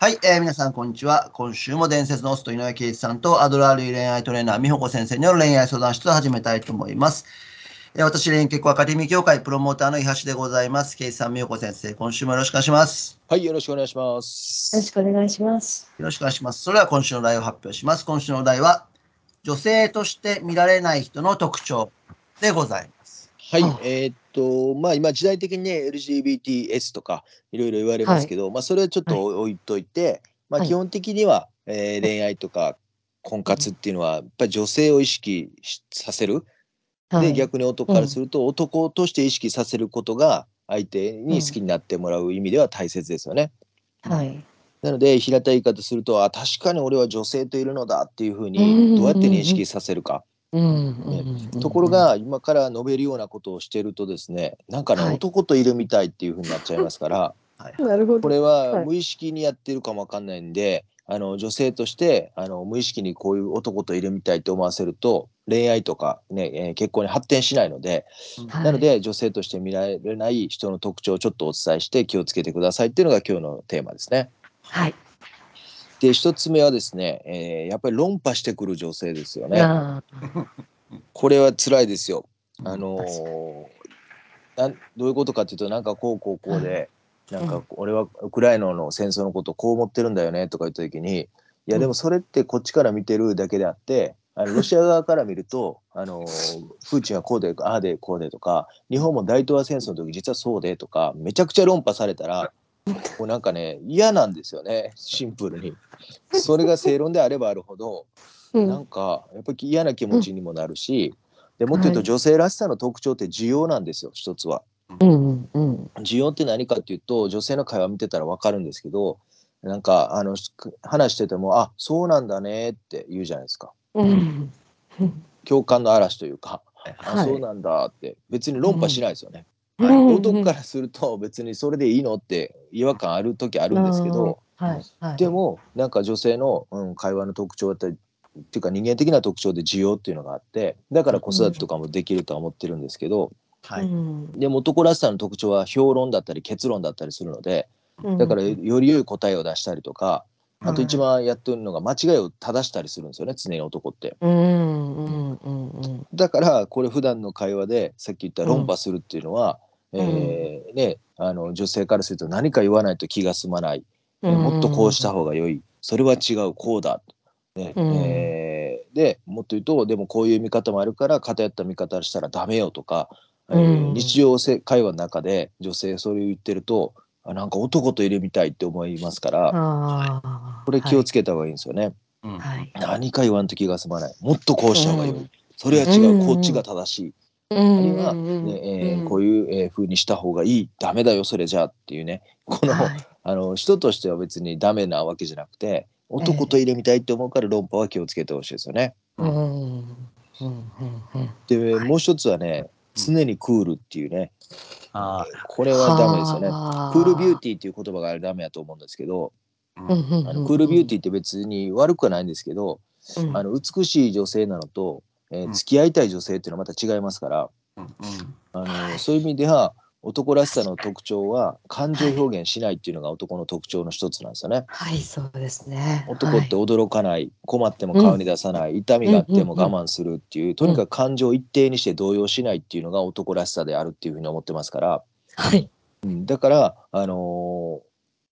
はい、えー皆さん、こんにちは。今週も伝説のオスと井上圭一さんとアドラー類恋愛トレーナー、美穂子先生による恋愛相談室を始めたいと思います。えー私、恋愛結婚アカデミー協会プロモーターの伊橋でございます。圭一さん、美穂子先生、今週もよろしくお願いします。はい、よろしくお願いします。よろしくお願いします。よろしくお願いします。それでは今週のお題を発表します。今週のお題は、女性として見られない人の特徴でございます。はいあ、えーっと、まあ、今時代的にね、LGBTS とかいろいろ言われますけど、まあ、それはちょっと置いといて、まあ、はい。基本的には、えー恋愛とか婚活っていうのは、やっぱり女性を意識しさせる。で、はい、逆に男からすると、男として意識させることが、相手に好きになってもらう意味では大切ですよね。はい。なので、平たい言い方すると、あ、確かに俺は女性といるのだっていうふううん。に、どうやって認識させるか。うん。うんうんところ、が今から述べるようなことをしてるとですねなんかね、はい男といるみたいっていう風になっちゃいますからはい。なるほど。これははい無意識にやってるかもわかんないんで、あの女性としてあの無意識にこういう男といるみたいって思わせると恋愛とか、ねえー結婚に発展しないので、はいなので女性として見られない人の特徴をちょっとお伝えして気をつけてくださいっていうのが今日のテーマですね。はい。で一つ目はですね、えーやっぱり論破してくる女性ですよね。あこれは辛いですよ。あのーなんどういうことかっていうとなんかこうこうこうで、なんかうん俺はウクライナの戦争のことをこう思ってるんだよねとか言った時にいやうんでもそれってこっちから見てるだけであってあの ロシア側から見るとあのープーチンはこうでああでこうでとか日本も大東亜戦争の時実はそうでとかめちゃくちゃ論破されたらもうなんかね嫌なんですよねシンプルに。それが正論であればあるほどーうん。なんかやっぱり嫌な気持ちにもなるし、でもっと言うとはい。女性らしさの特徴って需要なんですよ一つは。うんうん需要って何かっていうと女性の会話見てたら分かるんですけどなんかあの話してても「あそうなんだね」って言うじゃないですか。うんうん。共感の嵐というか「あ、はい。そうなんだ」って。別に論破しないですよね。うんはい。男からすると別にそれでいいのって違和感ある時あるん。ですけど、はい。はい。でもなんか女性の、うん、会話の特徴だったりっていうか人間的な特徴で需要っていうのがあってだから子育てとかもできるとは思ってるんですけど、はい。うん。でも男らしさの特徴は評論だったり結論だったりするのでだからうんより良い答えを出したりとかあとうん一番やってるのが間違いを正したりするんですよね常に男って。うんうんうんうん。だからこれ普段の会話でさっき言った論破するっていうのは、えーね、あの女性からすると何か言わないと気が済まない、うん。もっとこうした方が良い。それは違うこうだ、ねうん。えーでもっと言うとでもこういう見方もあるから偏った見方したらダメよとか、えーうん。日常せ会話の中で女性それを言ってるとあなんか男といるみたいって思いますからああ。これ気をつけた方がいいんですよね。うんはい。何か言わんと気が済まない。もっとこうした方が良い、うん。それは違う、うん。こっちが正しい。ああるいは、ねえーこういう、えー風にした方がいいダメだよそれじゃあっていうね。この,、あの人としては別にダメなわけじゃなくて男と入れみたいって思うから論破は気をつけてほしいですよね。うん。うんうんうんで、はい。もう一つはね常にクールっていうねあこれはダメですよね。はあ。クールビューティーっていう言葉がダメだと思うんですけど、うん。あのクールビューティーって別に悪くはないんですけど、うん。あの美しい女性なのと、えーうん付き合いたい女性っていうのはまた違いますから、うんうんあのはいそういう意味では男らしさの特徴は感情表現しないっていうのが男の特徴の一つなんですよね。はい、そうですね。男って驚かない、困っても顔に出さない、痛みがあっても我慢するっていう、とにかく感情を一定にして動揺しないっていうのが男らしさであるっていうふうに思ってますから、はい。うんだから、あのー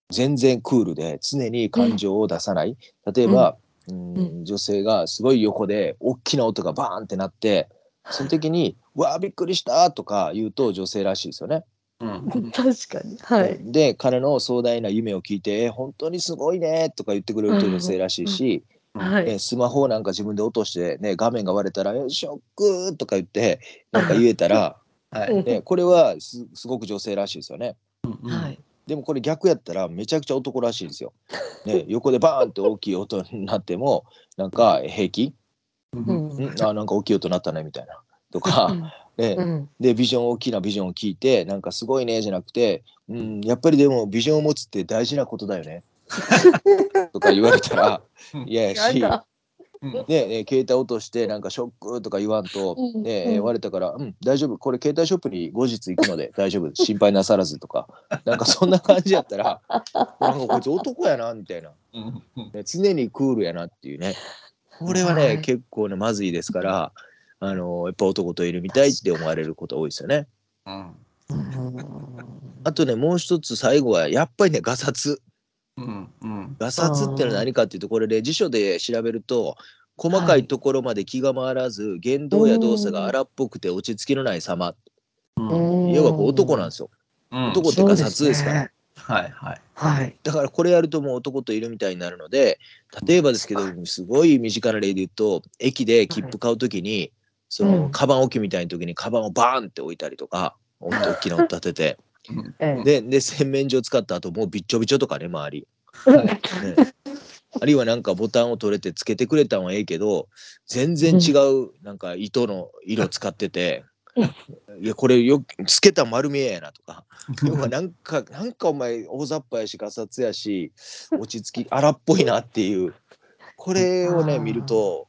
全然クールで常に感情を出さない。例えば、うんう女性がすごい横で大きな音がバーンってなってその時に「わあびっくりした!」とか言うと女性らしいですよね。うん確かに。はい。で彼の壮大な夢を聞いて「え本当にすごいね」とか言ってくれると女性らしいし、はい。えスマホをなんか自分で落として、ね、画面が割れたらえ「ショック!」とか言ってなんか言えたら、はい。ね、これはすすごく女性らしいですよね。うんはい。でもこれ逆やったらめちゃくちゃ男らしいんですよ。ね、横でバーンって大きい音になってもなんか平気、ううん。あなんか大きい音なったねみたいな。とか、ね。うん。でビジョン大きなビジョンを聞いてなんかすごいねじゃなくて、うん、やっぱりでもビジョンを持つって大事なことだよね。とか言われたら嫌やしやだ。うん。ねえ携帯落としてなんかショックとか言わんと、うんねえうん言われたから「うん大丈夫。これ携帯ショップに後日行くので大丈夫。心配なさらず」とか。なんかそんな感じやったらなんかこいつ男やなみたいな、ね常にクールやなっていうね。これはね、はい。結構ねまずいですからあのやっぱ男といるみたいって思われること多いですよね。うん。あとねもう一つ最後はやっぱりねガサツ。うんうんガサツってのは何かっていうとこれで辞書で調べると細かいところまで気が回らず言動や動作が荒っぽくて落ち着きのない様。うん。要はこう男なんですよ。うん。男ってガサツですから。はいはい。はい。だからこれやるともう男といるみたいになるので例えばですけどすごい身近な例で言うと駅で切符買う時にそのうん。カバン置きみたいな時にカバンをバーンって置いたりとか大きな音立てて。でで洗面所使った後もうびっちょびちょとかね周り。はい。ね。あるいはなんかボタンを取れてつけてくれたんはええけど全然違うなんか糸の色使ってて、いやこれよつけたん丸見えやなとか。要はなんかなんかお前大雑把やしガサツやし落ち着き荒っぽいなっていう。これをね見ると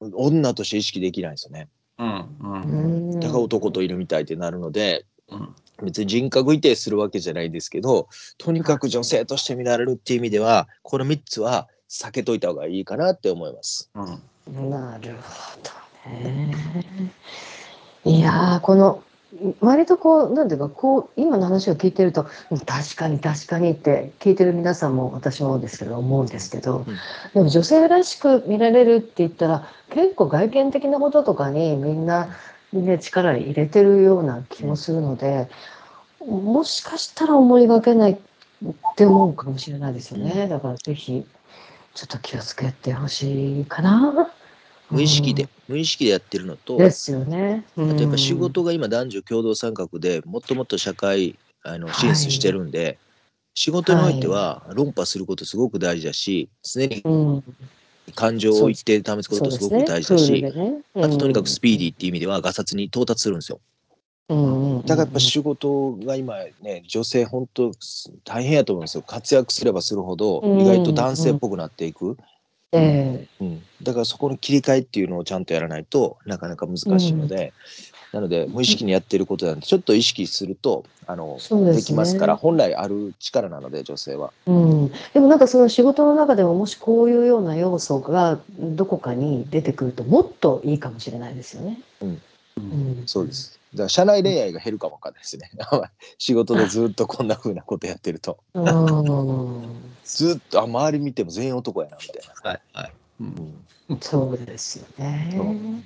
女として意識できないんですよね。うんううんん。だから男といるみたいってなるのでうん別に人格否定するわけじゃないですけどとにかく女性として見られるっていう意味ではこの3つは避けといた方がいいかなって思います。うんなるほどね。いやーこの割とこうなんていうかこう今の話を聞いてるとうん確かに確かにって聞いてる皆さんも私もですけど思うんですけど、うんでも女性らしく見られるって言ったら結構外見的なこととかにみんな、ね、力入れてるような気もするので、もしかしたら思いがけないって思うかもしれないですよね。だからぜひちょっと気をつけてほしいかな。無意識で、無意識でやってるのとですよね。あとやっぱ仕うん事が今男女共同参画でもっともっと社会あの進出してるんで、仕事においては論破することすごく大事だし常にうん、感情を一定で保つことすごく大事だし、ねクールでね。あととにかくスピーディーっていう意味ではガサツに到達するんですよ。うんうんうん。だからやっぱ仕事が今ね女性本当大変やと思うんですよ。活躍すればするほどうん意外と男性っぽくなっていく、えうん。だからそこの切り替えっていうのをちゃんとやらないとなかなか難しいので、なので無意識にやってることなんでちょっと意識するとあのですねできますから本来ある力なので女性は。えうん、でもなんかその仕事の中でももしこういうような要素がどこかに出てくるともっといいかもしれないですよね。うんうんそうで。すだから社内恋愛が減るかもわかんないですね 仕事でずっとこんな風なことやってるとうん、ずっとあ周り見ても全員男やなみたいな。はいはい。うんうんそうですよね。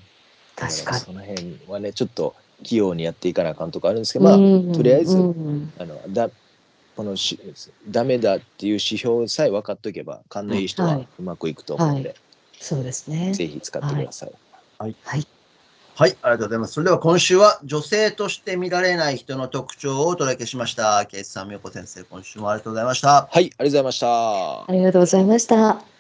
確かに。その辺はねちょっと器用にやっていかなあかんとかあるんですけどまあ、うんとりあえずうんあのだこのしダメだっていう指標さえ分かっとけば勘のいい人ははいうまくいくと思うので、はいそうですね。ぜひ使ってください。はい、ありがとうございます。それでは今週は女性として見られない人の特徴をお届けしました。ケイスさん、みよこ先生、今週もありがとうございました。はい、ありがとうございましたあ。りがとうございました。